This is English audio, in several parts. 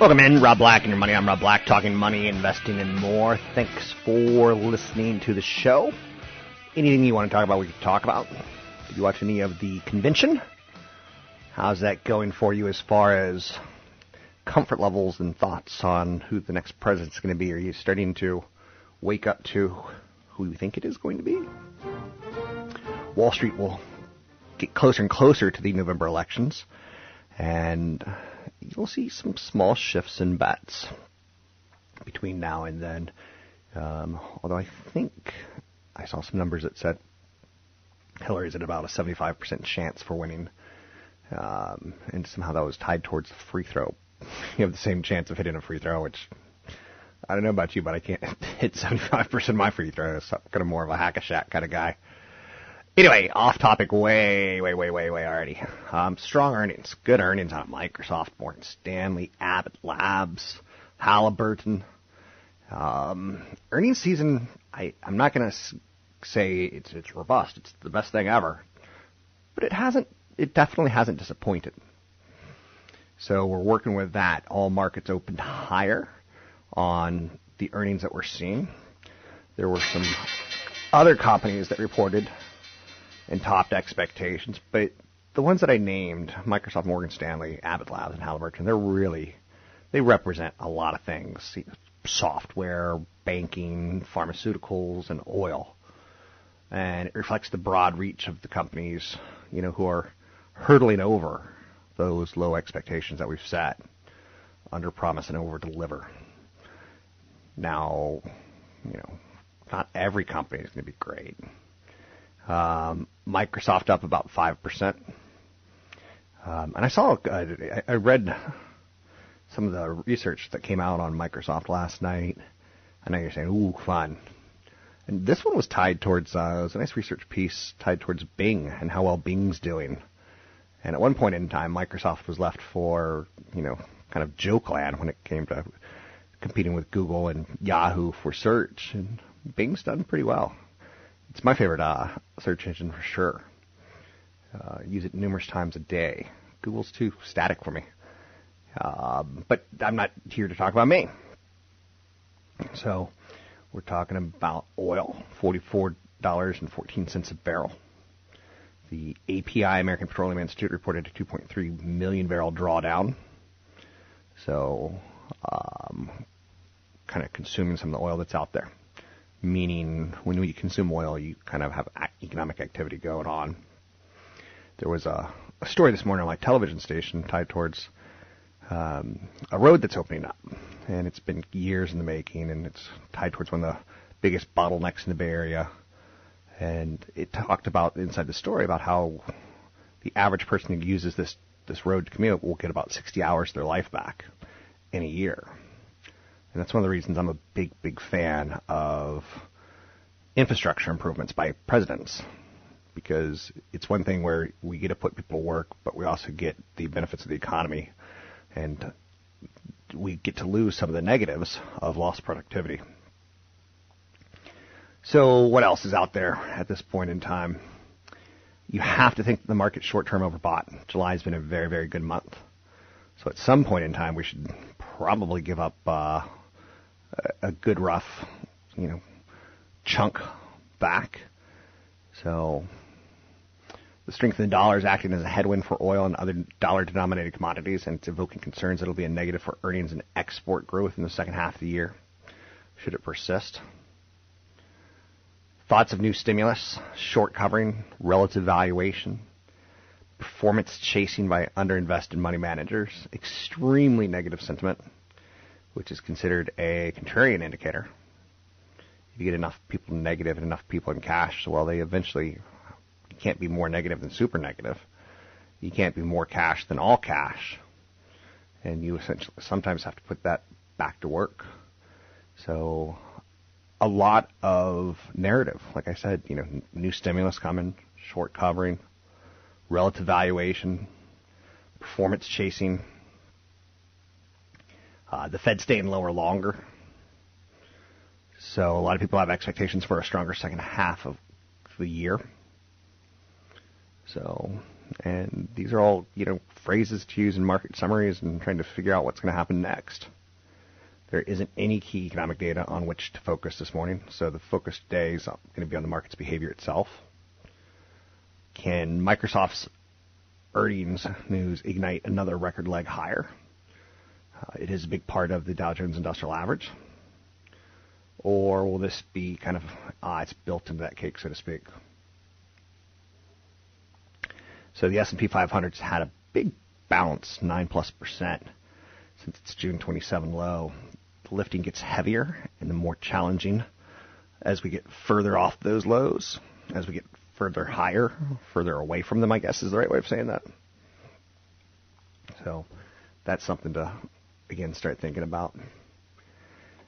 Welcome in, Rob Black and your money. I'm Rob Black, talking money, investing, and more. Thanks for listening to the show. Anything you want to talk about, we can talk about. Did you watch any of the convention? How's that going for you as far as comfort levels and thoughts on who the next president's going to be? Are you starting to wake up to who you think it is going to be? Wall Street will get closer and closer to the November elections, and you'll see some small shifts in bets between now and then. Um, although I think I saw some numbers that said Hillary's at about a 75% chance for winning, um, and somehow that was tied towards the free throw. You have the same chance of hitting a free throw, which I don't know about you, but I can't hit 75% of my free throws. So I'm kind of more of a hack a Shaq kind of guy. Anyway, off topic way, way, way, way, way already. Um, strong earnings, good earnings on Microsoft, Morgan Stanley, Abbott Labs, Halliburton. Um, earnings season, I, I'm not going to say it's it's robust. It's the best thing ever, but it hasn't. It definitely hasn't disappointed. So we're working with that. All markets opened higher on the earnings that we're seeing. There were some other companies that reported and topped expectations. But the ones that I named, Microsoft, Morgan Stanley, Abbott Labs, and Halliburton, they're really, they represent a lot of things. Software, banking, pharmaceuticals, and oil. And it reflects the broad reach of the companies, you know, who are hurdling over those low expectations that we've set under promise and over deliver. Now, you know, not every company is going to be great. Um, Microsoft up about 5%. Um, and I saw, uh, I read some of the research that came out on Microsoft last night. I know you're saying, ooh, fun. And this one was tied towards, uh, it was a nice research piece tied towards Bing and how well Bing's doing. And at one point in time, Microsoft was left for, you know, kind of joke land when it came to competing with Google and Yahoo for search. And Bing's done pretty well. It's my favorite uh, search engine for sure. Uh, use it numerous times a day. Google's too static for me. Um, but I'm not here to talk about me. So we're talking about oil, $44.14 a barrel. The API, American Petroleum Institute, reported a 2.3 million barrel drawdown. So, um, kind of consuming some of the oil that's out there meaning when we consume oil, you kind of have economic activity going on. There was a, a story this morning on my television station tied towards um, a road that's opening up, and it's been years in the making, and it's tied towards one of the biggest bottlenecks in the Bay Area. And it talked about inside the story about how the average person who uses this this road to commute will get about 60 hours of their life back in a year. And that's one of the reasons I'm a big, big fan of infrastructure improvements by presidents. because it's one thing where we get to put people to work, but we also get the benefits of the economy, and we get to lose some of the negatives of lost productivity. So, what else is out there at this point in time? You have to think the market short term overbought. July has been a very, very good month. So, at some point in time, we should probably give up uh, a good rough, you know, chunk back. So, the strength of the dollar is acting as a headwind for oil and other dollar denominated commodities, and it's evoking concerns that it'll be a negative for earnings and export growth in the second half of the year, should it persist. Thoughts of new stimulus, short covering, relative valuation, performance chasing by underinvested money managers, extremely negative sentiment, which is considered a contrarian indicator. If you get enough people negative and enough people in cash, well, they eventually can't be more negative than super negative. You can't be more cash than all cash. And you essentially sometimes have to put that back to work. So a lot of narrative. Like I said, you know, new stimulus coming, short covering, relative valuation, performance chasing, uh, the Fed staying lower longer. So a lot of people have expectations for a stronger second half of the year. So, and these are all, you know, phrases to use in market summaries and trying to figure out what's going to happen next. There isn't any key economic data on which to focus this morning, so the focus today is going to be on the market's behavior itself. Can Microsoft's earnings news ignite another record leg higher? Uh, it is a big part of the Dow Jones Industrial Average. Or will this be kind of, ah, it's built into that cake, so to speak? So the S&P 500's had a big bounce, 9 plus percent, since its June 27 low the lifting gets heavier and the more challenging as we get further off those lows, as we get further higher, further away from them, I guess is the right way of saying that. So that's something to, again, start thinking about.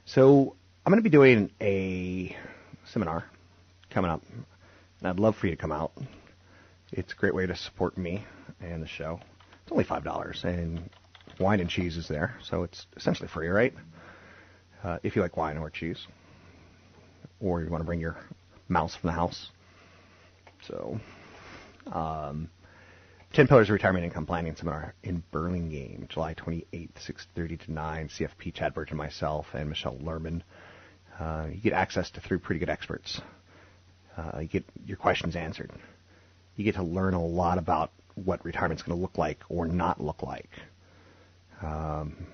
So I'm going to be doing a seminar coming up, and I'd love for you to come out. It's a great way to support me and the show. It's only $5, and wine and cheese is there, so it's essentially free, right? uh, if you like wine or cheese, or you want to bring your mouse from the house. So, um, 10 Pillars of Retirement Income Planning Seminar in Burlingame, July 28th, 6.30 to 9. CFP Chad Burge and myself and Michelle Lerman. Uh, you get access to three pretty good experts. Uh, you get your questions answered. You get to learn a lot about what retirement's going to look like or not look like. Um,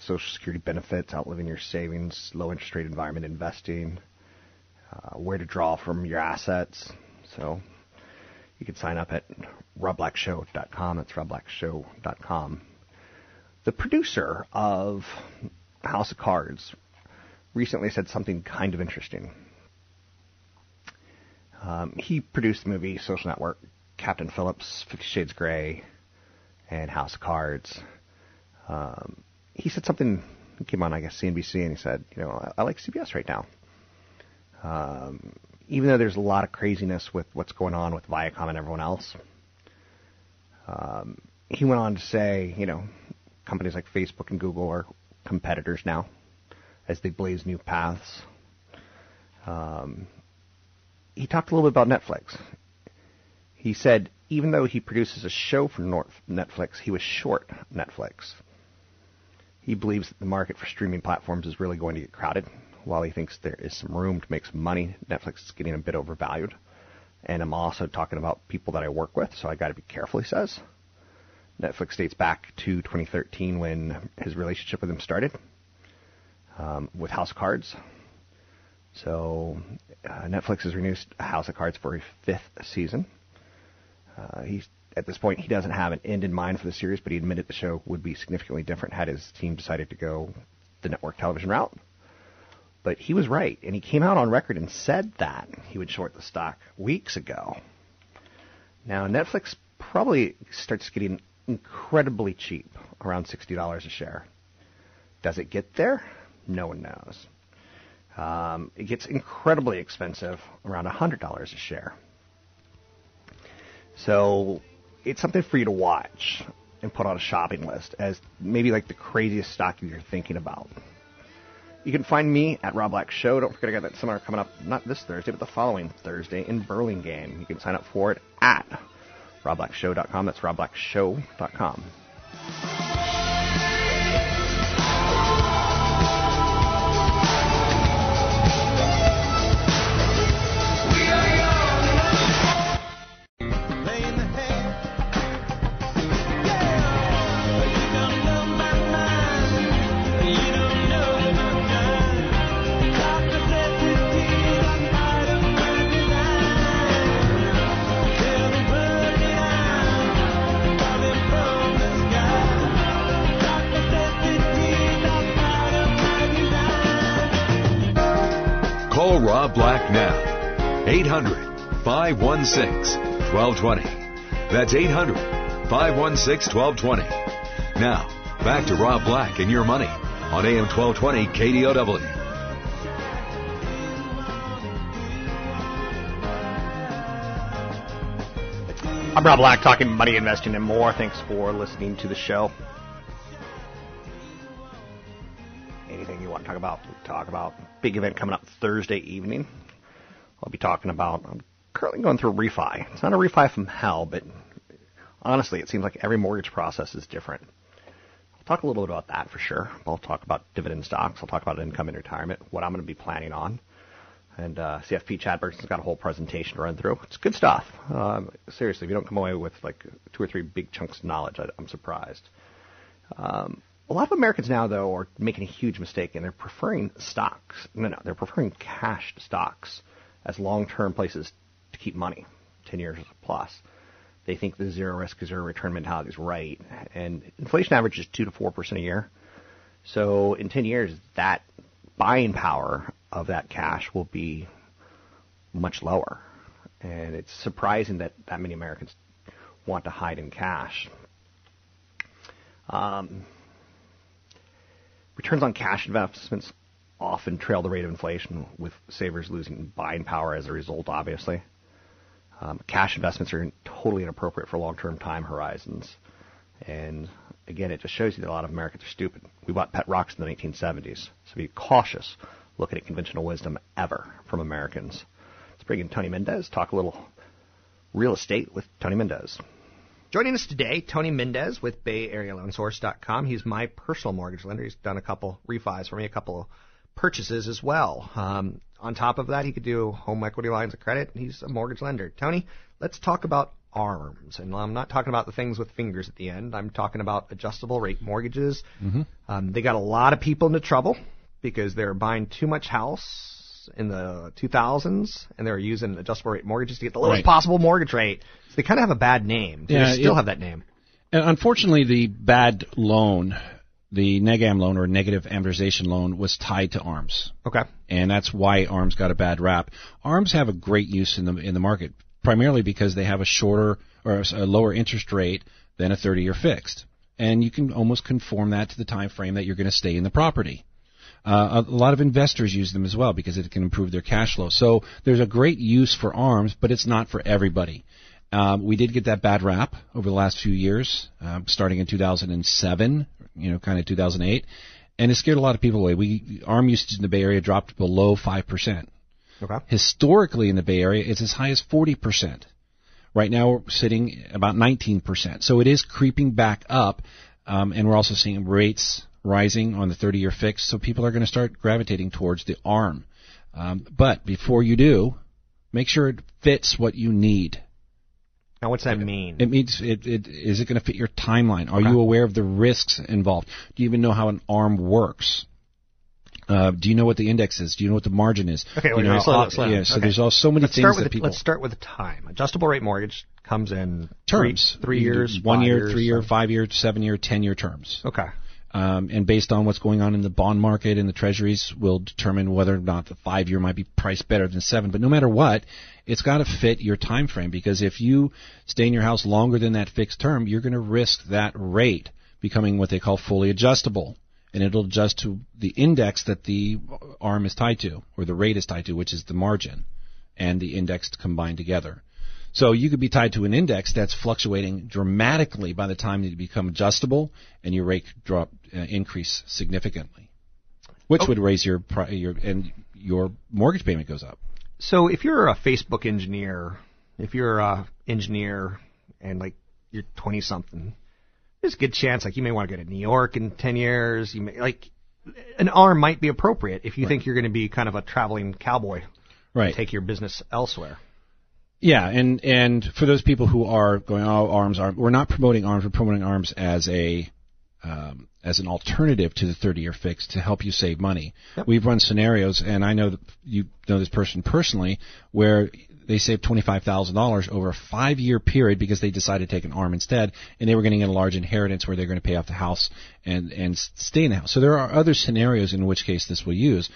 Social Security benefits, outliving your savings, low interest rate environment investing, uh, where to draw from your assets. So you can sign up at robblackshow.com. That's robblackshow.com. The producer of House of Cards recently said something kind of interesting. Um, he produced the movie Social Network, Captain Phillips, Fifty Shades Grey, and House of Cards. Um, he said something. He came on, I guess, CNBC, and he said, you know, I, I like CBS right now. Um, even though there's a lot of craziness with what's going on with Viacom and everyone else, um, he went on to say, you know, companies like Facebook and Google are competitors now as they blaze new paths. Um, he talked a little bit about Netflix. He said even though he produces a show for Netflix, he was short Netflix. He believes that the market for streaming platforms is really going to get crowded. While he thinks there is some room to make some money, Netflix is getting a bit overvalued. And I'm also talking about people that I work with, so I got to be careful, he says. Netflix dates back to 2013 when his relationship with him started um, with House of Cards. So uh, Netflix has renewed House of Cards for a fifth season. Uh, he's at this point, he doesn't have an end in mind for the series, but he admitted the show would be significantly different had his team decided to go the network television route. But he was right, and he came out on record and said that he would short the stock weeks ago. Now, Netflix probably starts getting incredibly cheap, around $60 a share. Does it get there? No one knows. Um, it gets incredibly expensive, around $100 a share. So it's something for you to watch and put on a shopping list as maybe like the craziest stock you're thinking about. You can find me at Rob Black Show. Don't forget I got that seminar coming up not this Thursday, but the following Thursday in Burlingame. You can sign up for it at robblackshow.com. That's robblackshow.com. 516 1220. That's 800 516 1220. Now, back to Rob Black and your money on AM 1220 KDOW. I'm Rob Black, talking money, investing, and more. Thanks for listening to the show. Anything you want to talk about, talk about. Big event coming up Thursday evening. I'll be talking about. Currently going through refi. It's not a refi from hell, but honestly, it seems like every mortgage process is different. I'll talk a little bit about that for sure. I'll talk about dividend stocks. I'll talk about income in retirement, what I'm going to be planning on. And uh, CFP Chad Bergson's got a whole presentation to run through. It's good stuff. Um, seriously, if you don't come away with like two or three big chunks of knowledge, I, I'm surprised. Um, a lot of Americans now, though, are making a huge mistake, and they're preferring stocks. No, no, they're preferring cash stocks as long-term places to keep money, 10 years plus. They think the zero risk, zero return mentality is right, and inflation averages two to four percent a year. So in 10 years, that buying power of that cash will be much lower. And it's surprising that that many Americans want to hide in cash. Um, returns on cash investments often trail the rate of inflation, with savers losing buying power as a result, obviously. Um, cash investments are totally inappropriate for long-term time horizons. And again, it just shows you that a lot of Americans are stupid. We bought pet rocks in the 1970s, so be cautious looking at conventional wisdom ever from Americans. Let's bring in Tony Mendez, talk a little real estate with Tony Mendez. Joining us today, Tony Mendez with BayAreaLoanSource.com. He's my personal mortgage lender. He's done a couple refis for me, a couple purchases as well. Um, on top of that, he could do home equity lines of credit. He's a mortgage lender. Tony, let's talk about ARMs. And I'm not talking about the things with fingers at the end. I'm talking about adjustable rate mortgages. Mm-hmm. Um, they got a lot of people into trouble because they're buying too much house in the 2000s and they're using adjustable rate mortgages to get the lowest Right. possible mortgage rate. So they kind of have a bad name. Do Yeah, they still it- have that name? And unfortunately, the bad loan, the NEGAM loan or negative amortization loan, was tied to ARMS, Okay. and that's why ARMS got a bad rap. ARMS have a great use in the in the market, primarily because they have a shorter or a lower interest rate than a 30-year fixed, and you can almost conform that to the time frame that you're going to stay in the property. Uh, a a lot of investors use them as well because it can improve their cash flow. So there's a great use for ARMS, but it's not for everybody. Um, we did get that bad rap over the last few years, um, starting in 2007, you know, kind of 2008, and it scared a lot of people away. We ARM usage in the Bay Area dropped below five percent. Okay. Historically, in the Bay Area, it's as high as 40 percent. Right now, we're sitting about 19 percent. So it is creeping back up, um, and we're also seeing rates rising on the 30-year fix. So people are going to start gravitating towards the ARM. Um, but before you do, make sure it fits what you need. Now, what's that mean? It means it, it is it going to fit your timeline? Are you aware of the risks involved? Do you even know how an arm works? Uh, do you know what the index is? Do you know what the margin is? Okay, wait, you know slow down, slow yeah, so Okay. there's all so many let's things start with that the, people let's start with the time. Adjustable rate mortgage comes in three- terms three, do years, one year, years, three year, five year, seven year, ten year terms. Okay. Um, and based on what's going on in the bond market and the treasuries will determine whether or not the five year might be priced better than seven. But no matter what, it's got to fit your time frame because if you stay in your house longer than that fixed term, you're going to risk that rate becoming what they call fully adjustable. And it'll adjust to the index that the arm is tied to, or the rate is tied to, which is the margin, and the index combined together. So you could be tied to an index that's fluctuating dramatically by the time you become adjustable and your rate drop uh, increase significantly, which Oh. would raise your your and your mortgage payment goes up. So if you're a Facebook engineer, if you're a engineer and like you're 20 something, there's a good chance like you may want to go to New York in 10 years. You may like an arm might be appropriate if you think you're going to be kind of a traveling cowboy, Right. take your business elsewhere. Yeah, and and for those people who are going, oh, arms are we're not promoting arms. We're promoting arms as a um, as an alternative to the 30-year fix to help you save money. We've run scenarios, and I know that you know this person personally, where they saved $25,000 over a five-year period because they decided to take an arm instead, and they were getting a large inheritance where they're going to pay off the house and and stay in the house. So there are other scenarios in which case this will use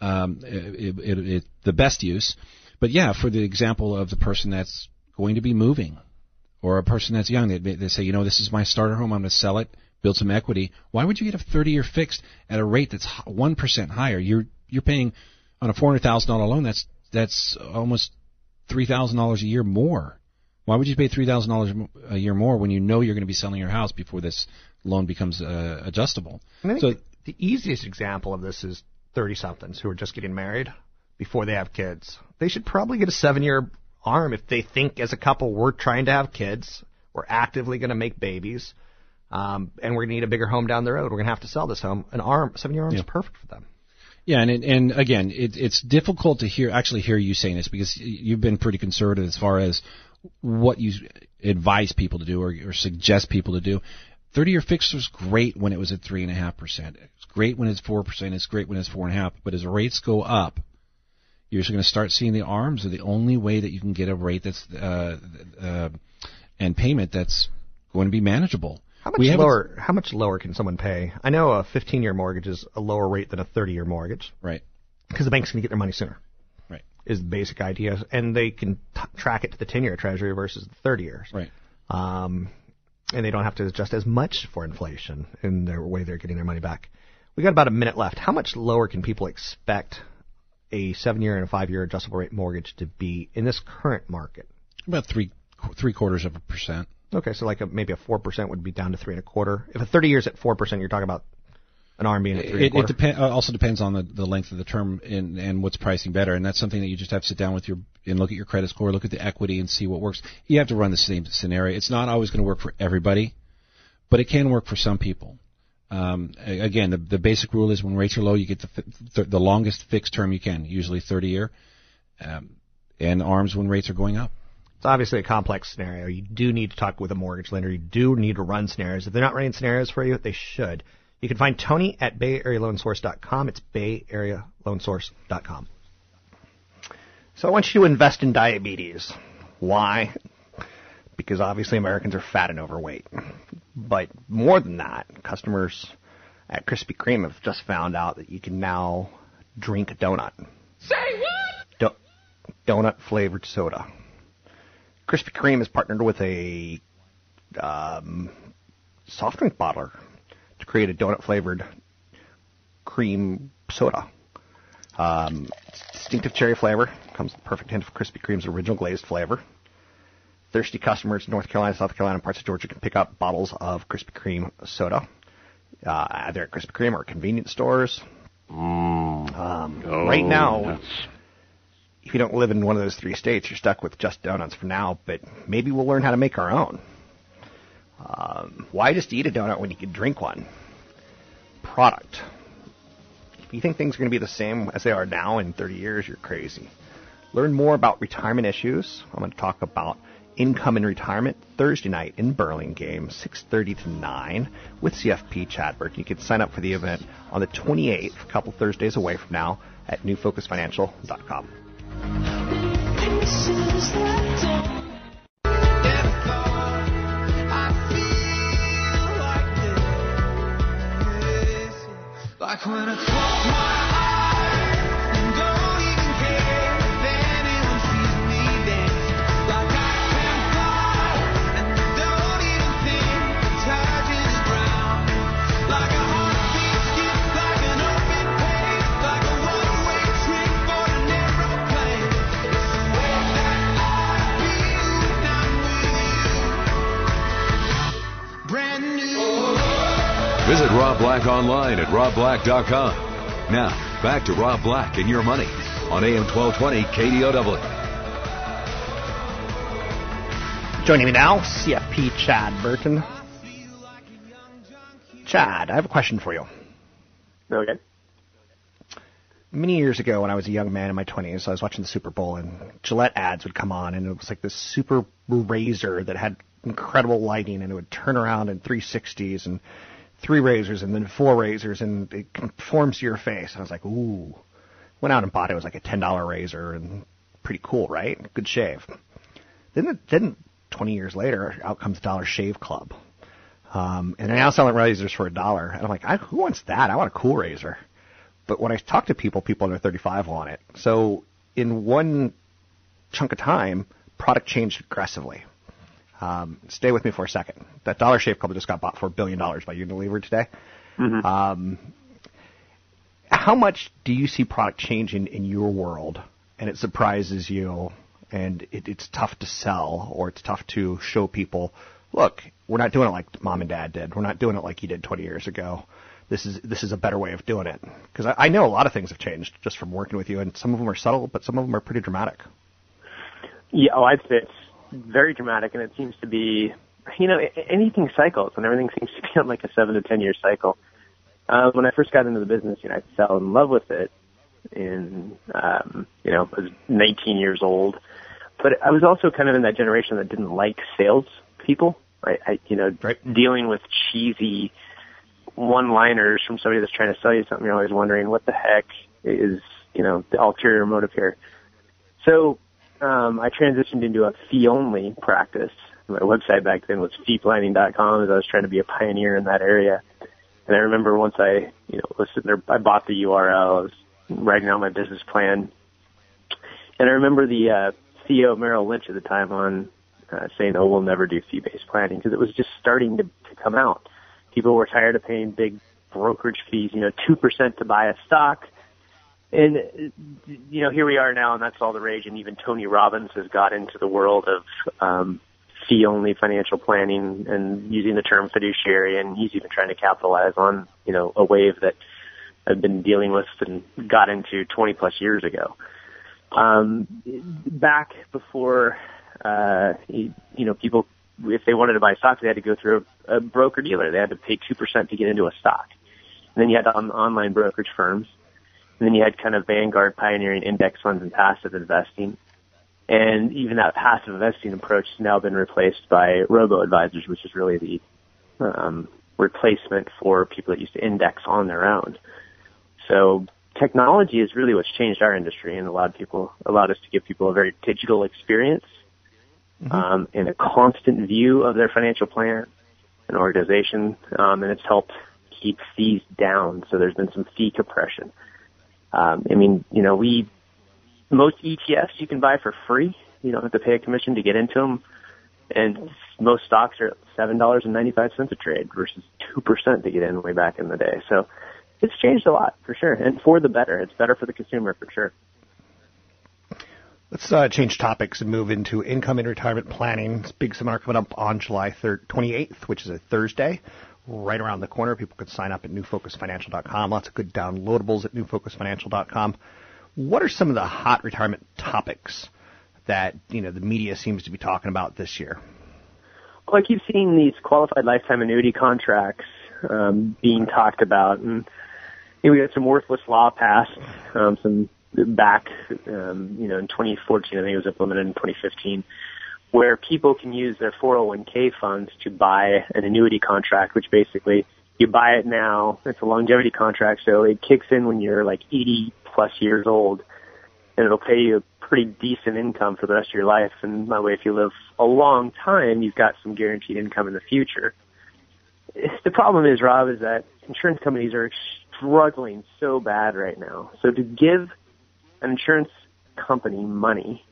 um, it, it, it, the best use. But yeah, for the example of the person that's going to be moving, or a person that's young, they, they say, you know, this is my starter home. I'm going to sell it, build some equity. Why would you get a 30-year fixed at a rate that's one percent higher? You're you're paying on a four hundred thousand dollar loan. That's that's almost three thousand dollars a year more. Why would you pay three thousand dollars a year more when you know you're going to be selling your house before this loan becomes uh, adjustable? So the, the easiest example of this is 30 somethings who are just getting married before they have kids. They should probably get a seven year arm if they think as a couple we're trying to have kids, we're actively going to make babies, um, and we're going to need a bigger home down the road. We're going to have to sell this home. An arm, seven year arm is perfect for them. Yeah, and and again, it, it's difficult to hear actually hear you saying this because you've been pretty conservative as far as what you advise people to do or, or suggest people to do. Thirty-year fixed was great when it was at three and a half percent. It's great when it's four percent. It's great when it's four and a half. But as rates go up, you're just going to start seeing the arms are the only way that you can get a rate that's uh, uh, and payment that's going to be manageable. How much We lower? How much lower can someone pay? I know a 15 year mortgage is a lower rate than a 30 year mortgage Right. because the bank's going to get their money sooner. Right. Is the basic idea, and they can t- track it to the 10 year Treasury versus the 30 years. Right. um, and they don't have to adjust as much for inflation in their way they're getting their money back. We got about a minute left. How much lower can people expect a seven-year and a five-year adjustable rate mortgage to be in this current market? About three three quarters of a percent. Okay, so like a, maybe a four percent would be down to three and a quarter. If a thirty years at four percent, you're talking about an arm being at three and a It, it depend, uh, also depends on the, the length of the term and, and what's pricing better, and that's something that you just have to sit down with your and look at your credit score, look at the equity, and see what works. You have to run the same scenario. It's not always going to work for everybody, but it can work for some people. Um, again, the, the basic rule is when rates are low, you get the th- the longest fixed term you can, usually 30 year, um, and arms when rates are going up. It's obviously a complex scenario. You do need to talk with a mortgage lender. You do need to run scenarios. If they're not running scenarios for you, they should. You can find Tony at BayAreaLoanSource.com. It's BayAreaLoanSource.com. So I want you to invest in diabetes. Why? Because obviously Americans are fat and overweight. But more than that, customers at Krispy Kreme have just found out that you can now drink a donut. Say what? Do- donut flavored soda. Krispy Kreme has partnered with a um, soft drink bottler to create a donut flavored cream soda. Um, distinctive cherry flavor comes with a perfect hint of Krispy Kreme's original glazed flavor. Thirsty customers in North Carolina, South Carolina, and parts of Georgia can pick up bottles of Krispy Kreme soda, uh, either at Krispy Kreme or convenience stores. Um, right now, if you don't live in one of those three states, you're stuck with just donuts for now, but maybe we'll learn how to make our own. Um, why just eat a donut when you can drink one? Product. If you think things are going to be the same as they are now in 30 years, you're crazy. Learn more about retirement issues. I'm going to talk about income and retirement Thursday night in Burlingame, 6:30 to 9, with CFP Chadwick. You can sign up for the event on the 28th, a couple Thursdays away from now, at newfocusfinancial.com. Like when I Visit Rob Black online at robblack.com. Now, back to Rob Black and your money on AM 1220 KDOW. Joining me now, CFP Chad Burton. Chad, I have a question for you. Okay. Many years ago, when I was a young man in my 20s, I was watching the Super Bowl, and Gillette ads would come on, and it was like this super razor that had incredible lighting, and it would turn around in 360s, and three razors, and then four razors, and it conforms to your face. And I was like, ooh. Went out and bought it. It was like a $10 razor, and pretty cool, right? Good shave. Then, then 20 years later, out comes Dollar Shave Club. Um, and they're now selling razors for a dollar. And I'm like, I, who wants that? I want a cool razor. But when I talk to people, people under 35 want it. So in one chunk of time, product changed aggressively. Um, stay with me for a second. That Dollar Shave Club just got bought for a billion dollars by Unilever today. Um, how much do you see product changing in your world, and it surprises you, and it, it's tough to sell, or it's tough to show people, look, we're not doing it like mom and dad did. We're not doing it like you did 20 years ago. This is this is a better way of doing it. Because I, I know a lot of things have changed just from working with you, and some of them are subtle, but some of them are pretty dramatic. Yeah, oh, I'd say it's very dramatic, and it seems to be, you know, anything cycles, and everything seems to be on like a seven to ten year cycle. Uh, when I first got into the business, you know, I fell in love with it. In um, you know, I was 19 years old, but I was also kind of in that generation that didn't like sales people. I, I you know, dealing with cheesy one-liners from somebody that's trying to sell you something. You're always wondering what the heck is, you know, the ulterior motive here. So um, I transitioned into a fee-only practice. My website back then was feeplanning.com as I was trying to be a pioneer in that area. And I remember once I, you know, was sitting there, I bought the URL, I was writing out my business plan. And I remember the uh, CEO Merrill Lynch at the time on uh, saying, oh, we'll never do fee-based planning because it was just starting to, to come out. People were tired of paying big brokerage fees, you know, 2% to buy a stock. And, you know, here we are now and that's all the rage. And even Tony Robbins has got into the world of, um, fee only financial planning and using the term fiduciary. And he's even trying to capitalize on, you know, a wave that I've been dealing with and got into 20 plus years ago. Um, back before, uh, you, know, people, if they wanted to buy stocks, they had to go through a, a broker dealer. They had to pay 2% to get into a stock. And then you had on, online brokerage firms. And then you had kind of Vanguard pioneering index funds and passive investing. And even that passive investing approach has now been replaced by robo advisors, which is really the um, replacement for people that used to index on their own. So technology is really what's changed our industry and allowed people allowed us to give people a very digital experience um, and a constant view of their financial plan and organization, um, and it's helped keep fees down. So there's been some fee compression. Um, I mean, you know, we most ETFs you can buy for free. You don't have to pay a commission to get into them, and most stocks are seven dollars and ninety five cents a trade versus two percent to get in way back in the day. So it's changed a lot for sure, and for the better. It's better for the consumer for sure. Let's uh, change topics and move into income and retirement planning. Big seminar coming up on July 3rd, 28th, which is a Thursday, right around the corner. People can sign up at newfocusfinancial.com. Lots of good downloadables at newfocusfinancial.com. What are some of the hot retirement topics that you know the media seems to be talking about this year? Well, I keep seeing these qualified lifetime annuity contracts um, being talked about, and you know, we got some worthless law passed, um, some back, um, you know, in 2014. I think it was implemented in 2015, where people can use their 401k funds to buy an annuity contract, which basically you buy it now. It's a longevity contract, so it kicks in when you're like 80 plus years old, and it'll pay you a pretty decent income for the rest of your life. And by the way, if you live a long time, you've got some guaranteed income in the future. The problem is, Rob, is that insurance companies are struggling so bad right now. So to give an insurance company money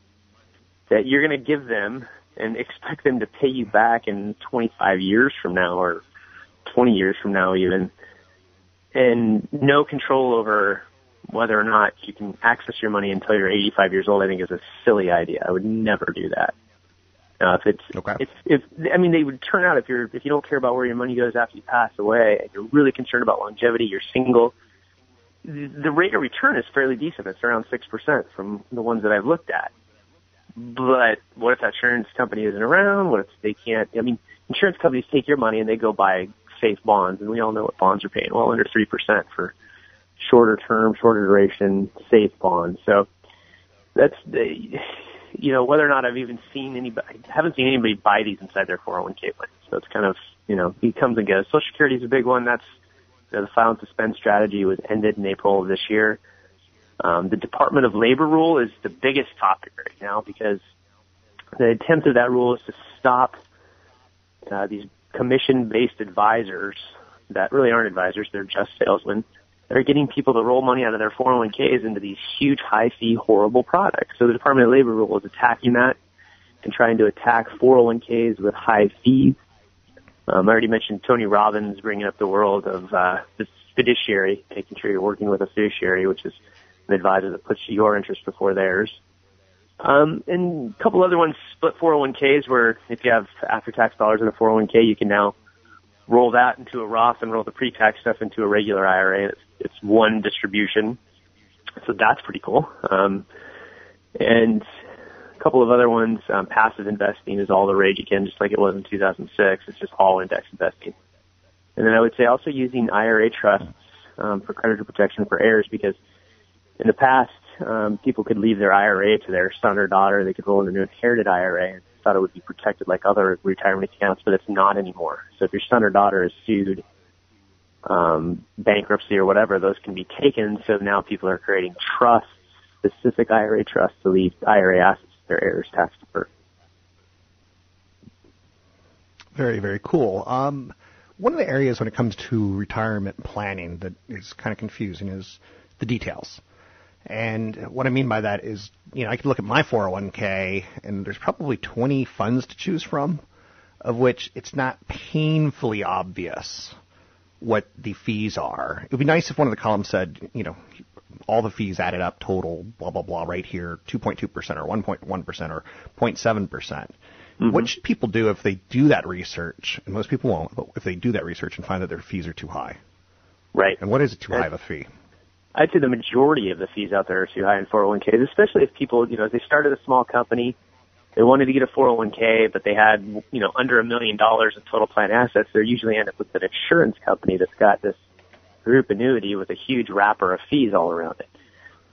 that you're going to give them and expect them to pay you back in 25 years from now or 20 years from now even, and no control over whether or not you can access your money until you're 85 years old, I think is a silly idea. I would never do that. Uh, if it's, Okay. it's, if I mean, they would turn out if you're if you don't care about where your money goes after you pass away, and you're really concerned about longevity, you're single. The, the rate of return is fairly decent. It's around six percent from the ones that I've looked at. But what if that insurance company isn't around? What if they can't? I mean, insurance companies take your money and they go buy safe bonds, and we all know what bonds are paying. Well, under three percent for shorter term, shorter duration, safe bonds. So that's the, you know, whether or not I've even seen anybody, I haven't seen anybody buy these inside their 401k plan. So it's kind of, you know, he comes and goes. Social Security is a big one. That's you know, the file and suspend strategy was ended in April of this year. Um, the Department of Labor rule is the biggest topic right now because the intent of that rule is to stop uh, these commission-based advisors that really aren't advisors; they're just salesmen that are getting people to roll money out of their 401ks into these huge, high-fee, horrible products. So the Department of Labor rule is attacking that and trying to attack 401ks with high fees. Um, I already mentioned Tony Robbins bringing up the world of uh, the fiduciary, making sure you're working with a fiduciary, which is an advisor that puts your interest before theirs. Um, and a couple other ones, split 401ks, where if you have after-tax dollars in a 401k, you can now roll that into a Roth and roll the pre-tax stuff into a regular IRA. It's, it's one distribution, so that's pretty cool. Um, and a couple of other ones, um, passive investing is all the rage again, just like it was in 2006. It's just all index investing. And then I would say also using IRA trusts um, for creditor protection for heirs because in the past, um, people could leave their IRA to their son or daughter. They could roll in a new inherited IRA and thought it would be protected like other retirement accounts, but it's not anymore. So if your son or daughter is sued, um, bankruptcy or whatever, those can be taken. So now people are creating trusts, specific IRA trusts to leave IRA assets to their heirs tax deferred. Very, very cool. Um, one of the areas when it comes to retirement planning that is kind of confusing is the details. And what I mean by that is, you know, I can look at my 401k and there's probably 20 funds to choose from, of which it's not painfully obvious what the fees are. It would be nice if one of the columns said, you know, all the fees added up total, blah, blah, blah, right here, 2.2% or 1.1% or 0.7%. percent mm-hmm. What should people do if they do that research? And most people won't, but if they do that research and find that their fees are too high. Right. And what is too high of a fee? I'd say the majority of the fees out there are too high in 401ks, especially if people, you know, they started a small company, they wanted to get a 401k, but they had, you know, under a million dollars in total plan assets. They usually end up with an insurance company that's got this group annuity with a huge wrapper of fees all around it.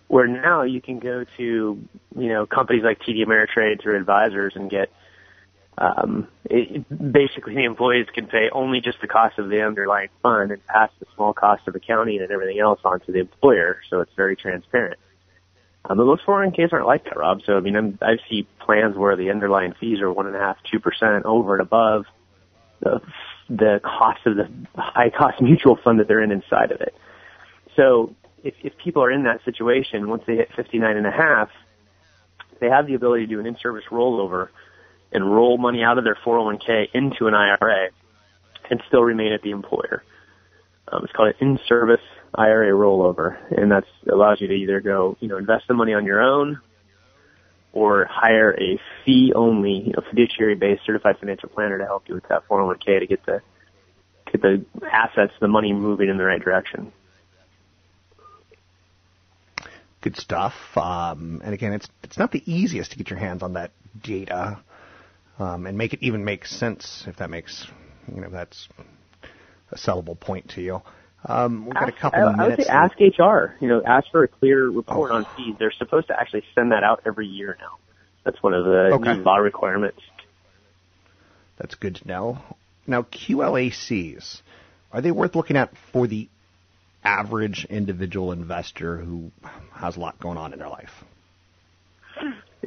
Where now you can go to, you know, companies like TD Ameritrade through advisors and get um, it, basically the employees can pay only just the cost of the underlying fund and pass the small cost of accounting and everything else on to the employer, so it's very transparent. Um, but most 401ks aren't like that, Rob. So I mean, I'm, I see plans where the underlying fees are one and a half, two percent over and above the the cost of the high cost mutual fund that they're in inside of it. So if if people are in that situation, once they hit 59 and a half, they have the ability to do an in-service rollover and roll money out of their 401k into an IRA and still remain at the employer. Um, it's called an in-service IRA rollover, and that allows you to either go, you know, invest the money on your own, or hire a fee-only, you know, fiduciary-based certified financial planner to help you with that 401k to get the get the assets, the money moving in the right direction. Good stuff. Um, and again, it's it's not the easiest to get your hands on that data um, and make it even make sense. If that makes you know that's a sellable point to you. Um, we've got a couple I, of I would say ask HR. You know, ask for a clear report on fees. They're supposed to actually send that out every year now. That's one of the Okay. new law requirements. That's good to know. Now, QLACs, are they worth looking at for the average individual investor who has a lot going on in their life?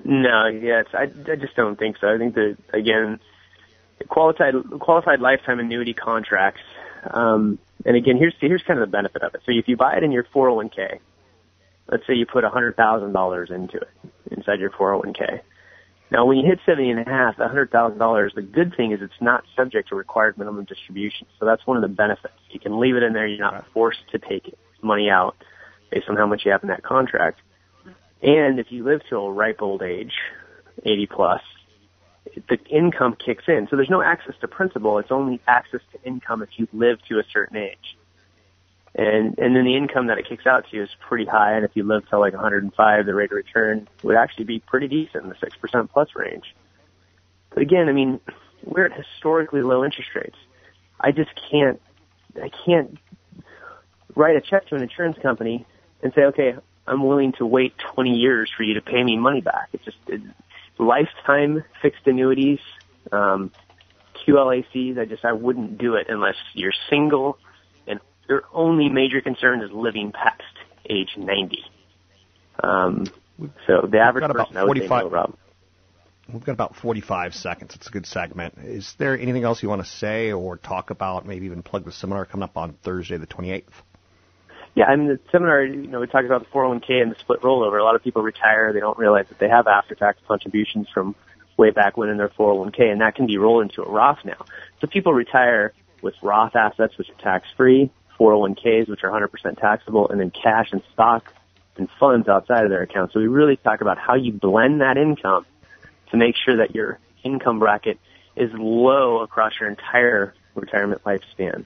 No, yes, I, I just don't think so. I think that again, qualified qualified lifetime annuity contracts. Um, and again, here's here's kind of the benefit of it. So if you buy it in your 401k, let's say you put $100,000 into it inside your 401k. Now, when you hit 70 and a half, the $100,000, the good thing is it's not subject to required minimum distribution. So that's one of the benefits. You can leave it in there. You're not forced to take it, money out based on how much you have in that contract. And if you live till a ripe old age, 80 plus, the income kicks in. So there's no access to principal. It's only access to income if you live to a certain age. And and then the income that it kicks out to you is pretty high. And if you live till like 105, the rate of return would actually be pretty decent in the six percent plus range. But again, I mean, we're at historically low interest rates. I just can't, I can't write a check to an insurance company and say, okay, I'm willing to wait 20 years for you to pay me money back. It's just it, lifetime fixed annuities, um, QLACs. I just I wouldn't do it unless you're single and your only major concern is living past age 90. Um, so the average got about person, I would say 45 no, Rob. We've got about 45 seconds. It's a good segment. Is there anything else you want to say or talk about? Maybe even plug the seminar coming up on Thursday, the 28th. Yeah, I mean the seminar, you know, we talked about the 401k and the split rollover. A lot of people retire, they don't realize that they have after-tax contributions from way back when in their 401k, and that can be rolled into a Roth now. So people retire with Roth assets, which are tax-free, 401ks, which are 100% taxable, and then cash and stock and funds outside of their account. So we really talk about how you blend that income to make sure that your income bracket is low across your entire retirement lifespan.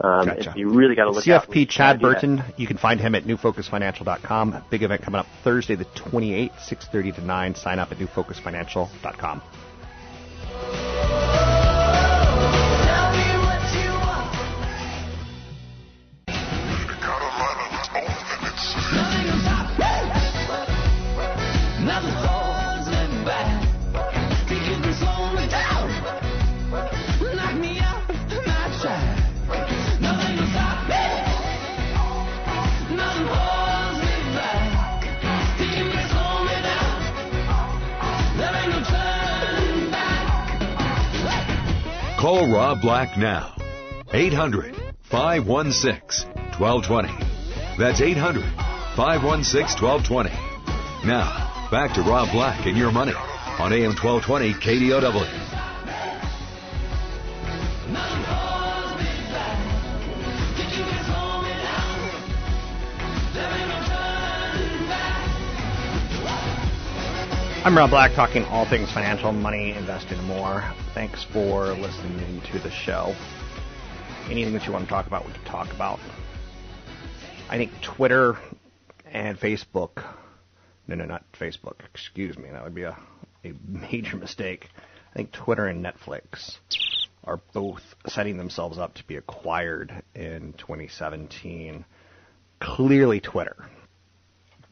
Um, Gotcha. you really got to look. CFP Chad Burton. You can find him at newfocusfinancial.com. Big event coming up Thursday, the 28th, 6:30 to 9. Sign up at newfocusfinancial.com. Rob Black now. 800 516 1220. That's 800 516 1220. Now, back to Rob Black and your money on AM 1220 KDOW. I'm Rob Black, talking all things financial, money, investing, and more. Thanks for listening to the show. Anything that you want to talk about, we can talk about. I think Twitter and Facebook. No, no, not Facebook. Excuse me. That would be a, a major mistake. I think Twitter and Netflix are both setting themselves up to be acquired in 2017. Clearly, Twitter.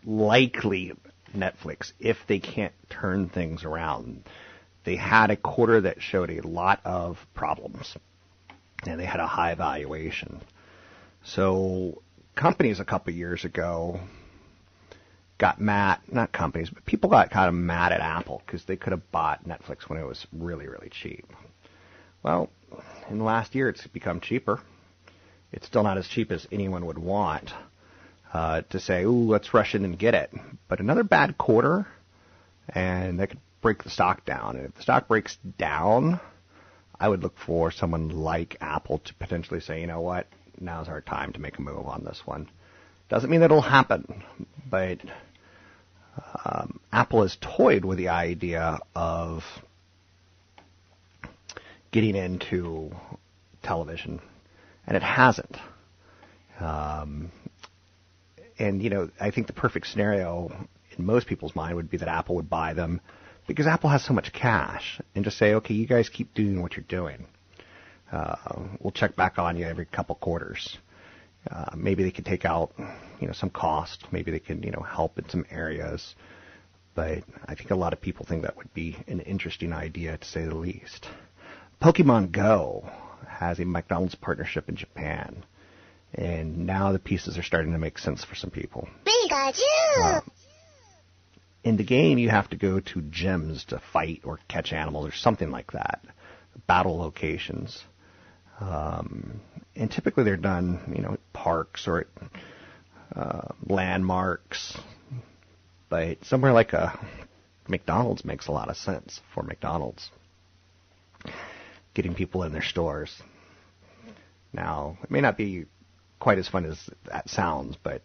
Likely, Netflix, if they can't turn things around. They had a quarter that showed a lot of problems, and they had a high valuation. So, companies a couple years ago got mad, not companies, but people got kind of mad at Apple because they could have bought Netflix when it was really, really cheap. Well, in the last year, it's become cheaper. It's still not as cheap as anyone would want uh, to say, "Ooh, let's rush in and get it." But another bad quarter, and that could break the stock down. And if the stock breaks down, I would look for someone like Apple to potentially say, "You know what? Now's our time to make a move on this one." Doesn't mean that it'll happen, but um, Apple has toyed with the idea of getting into television, and it hasn't. Um, and you know, I think the perfect scenario in most people's mind would be that Apple would buy them because Apple has so much cash and just say, okay, you guys keep doing what you're doing. Uh, we'll check back on you every couple quarters. Uh, maybe they could take out, you know, some cost. Maybe they can, you know, help in some areas. But I think a lot of people think that would be an interesting idea to say the least. Pokemon Go has a McDonald's partnership in Japan, and now the pieces are starting to make sense for some people. Uh, in the game, you have to go to gyms to fight or catch animals or something like that, battle locations. Um, and typically they're done, you know, at parks or at uh, landmarks. But somewhere like a McDonald's makes a lot of sense for McDonald's. Getting people in their stores. Now, it may not be quite as fun as that sounds, but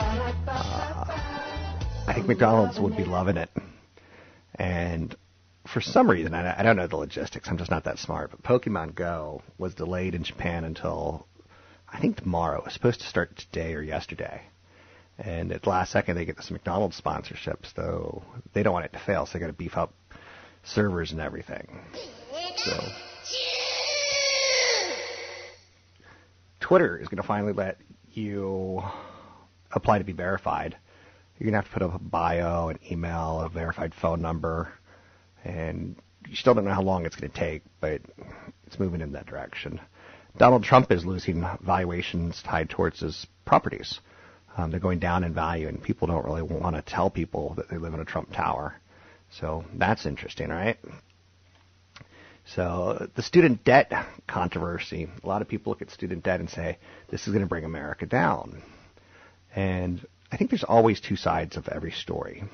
uh, I think McDonald's would be loving it. And for some reason, I, I don't know the logistics. I'm just not that smart. But Pokemon Go was delayed in Japan until I think tomorrow. It was supposed to start today or yesterday. And at the last second, they get this McDonald's sponsorship, so they don't want it to fail. So they got to beef up servers and everything. So Twitter is going to finally let you apply to be verified. You're going to have to put up a bio, an email, a verified phone number, and you still don't know how long it's going to take, but it's moving in that direction. Donald Trump is losing valuations tied towards his properties. Um, they're going down in value, and people don't really want to tell people that they live in a Trump tower. So that's interesting, right? So the student debt controversy, a lot of people look at student debt and say, this is going to bring America down. And I think there's always two sides of every story.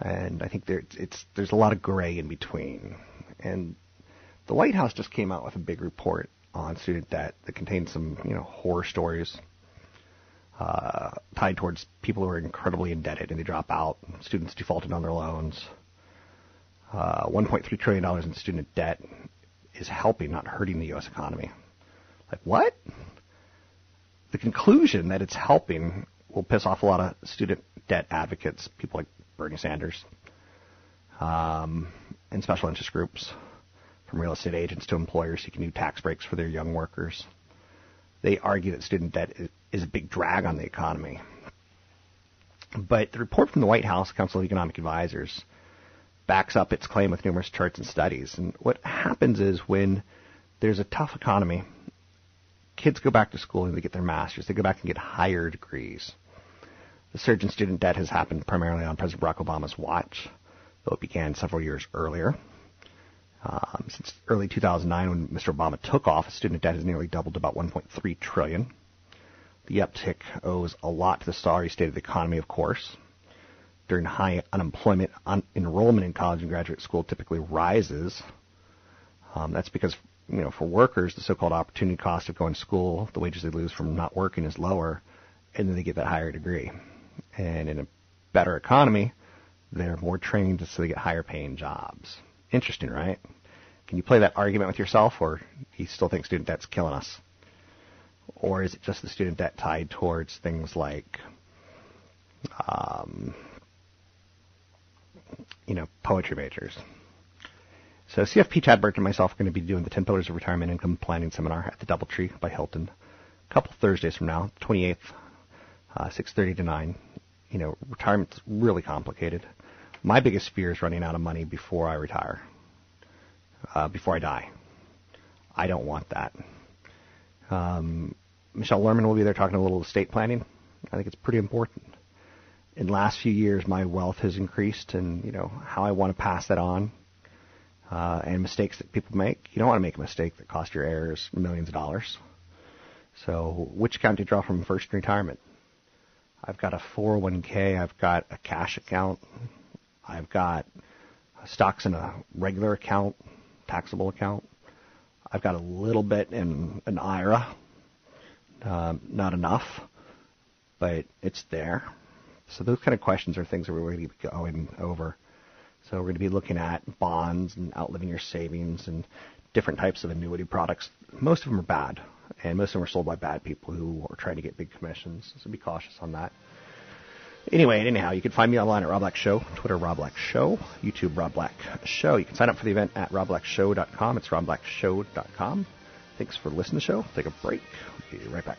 And I think there, it's, there's a lot of gray in between. And the White House just came out with a big report on student debt that contains some, you know, horror stories uh, tied towards people who are incredibly indebted and they drop out, students defaulted on their loans. Uh, $1.3 trillion in student debt is helping, not hurting the U.S. economy. Like, what? The conclusion that it's helping will piss off a lot of student debt advocates, people like Bernie Sanders, um, and special interest groups, from real estate agents to employers seeking new tax breaks for their young workers. They argue that student debt is, is a big drag on the economy. But the report from the White House Council of Economic Advisors backs up its claim with numerous charts and studies. And what happens is when there's a tough economy, kids go back to school and they get their masters. They go back and get higher degrees. The surge in student debt has happened primarily on President Barack Obama's watch, though it began several years earlier. Um, since early 2009, when Mr. Obama took office, student debt has nearly doubled to about 1.3 trillion. The uptick owes a lot to the sorry state of the economy, of course. During high unemployment, un- enrollment in college and graduate school typically rises. Um, that's because, you know, for workers, the so-called opportunity cost of going to school, the wages they lose from not working is lower, and then they get that higher degree. And in a better economy, they're more trained so they get higher paying jobs. Interesting, right? Can you play that argument with yourself, or do you still think student debt's killing us? Or is it just the student debt tied towards things like, um, you know, poetry majors? So CFP Chad Burton and myself are going to be doing the 10 Pillars of Retirement Income Planning Seminar at the Doubletree by Hilton a couple Thursdays from now, 28th, uh, 6.30 to 9. You know, retirement's really complicated. My biggest fear is running out of money before I retire, uh, before I die. I don't want that. Um, Michelle Lerman will be there talking a little estate planning. I think it's pretty important. In the last few years, my wealth has increased, and you know how I want to pass that on, uh, and mistakes that people make. You don't want to make a mistake that cost your heirs millions of dollars. So, which account do you draw from first in retirement? I've got a 401k. I've got a cash account. I've got stocks in a regular account, taxable account. I've got a little bit in an IRA, um, not enough, but it's there. So those kind of questions are things that we're going to be going over. So we're going to be looking at bonds and outliving your savings and different types of annuity products. Most of them are bad, and most of them are sold by bad people who are trying to get big commissions. So be cautious on that. Anyway, anyhow, you can find me online at Rob Black Show, Twitter Rob Black Show, YouTube Rob Black Show. You can sign up for the event at robblackshow.com. It's robblackshow.com. Thanks for listening to the show. Take a break. We'll be right back.